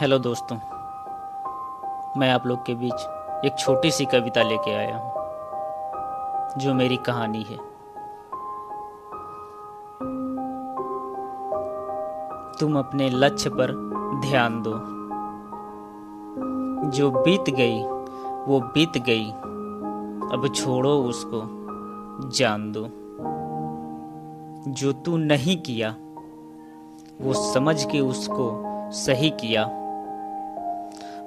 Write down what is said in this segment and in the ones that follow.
Hello दोस्तों, मैं आप लोग के बीच एक छोटी सी कविता लेके आया हूँ, जो मेरी कहानी है। तुम अपने लक्ष्य पर ध्यान दो। जो बीत गई, वो बीत गई, अब छोड़ो उसको, जान दो। जो तू नहीं किया, वो समझ के उसको सही किया।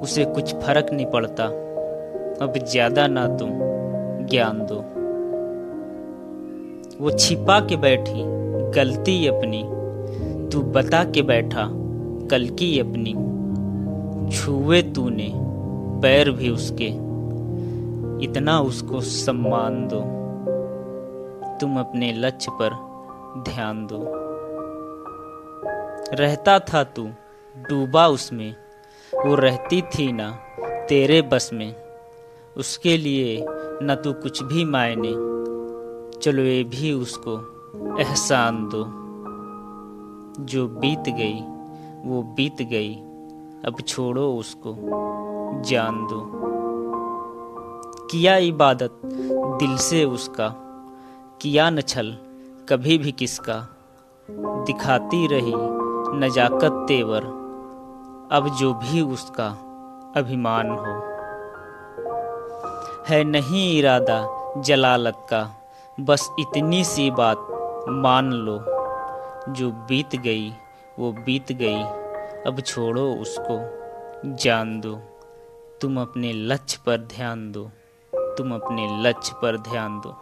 उसे कुछ फ़र्क नहीं पड़ता। अब ज़्यादा ना तुम, ज्ञान दो। वो छिपा के बैठी, गलती अपनी। तू बता के बैठा, कल की अपनी। छुए तूने, पैर भी उसके। इतना उसको सम्मान दो। तुम अपने लक्ष्य पर ध्यान दो। रहता था तू, डूबा उसमें। वो रहती थी ना तेरे बस में। उसके लिए न तू कुछ भी मायने। चलो ये भी उसको एहसान दो। जो बीत गई, वो बीत गई। अब छोड़ो उसको, जान दो। किया इबादत दिल से उसका, किया न छल कभी भी किसका। दिखाती रही नजाकत तेवर अब जो भी उसका अभिमान हो। है नहीं इरादा जलालत का, बस इतनी सी बात मान लो। जो बीत गई, वो बीत गई, अब छोड़ो उसको, जान दो। तुम अपने लक्ष्य पर ध्यान दो, तुम अपने लक्ष्य पर ध्यान दो।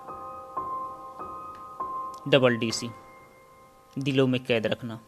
डबल डी सी, दिलों में कैद रखना।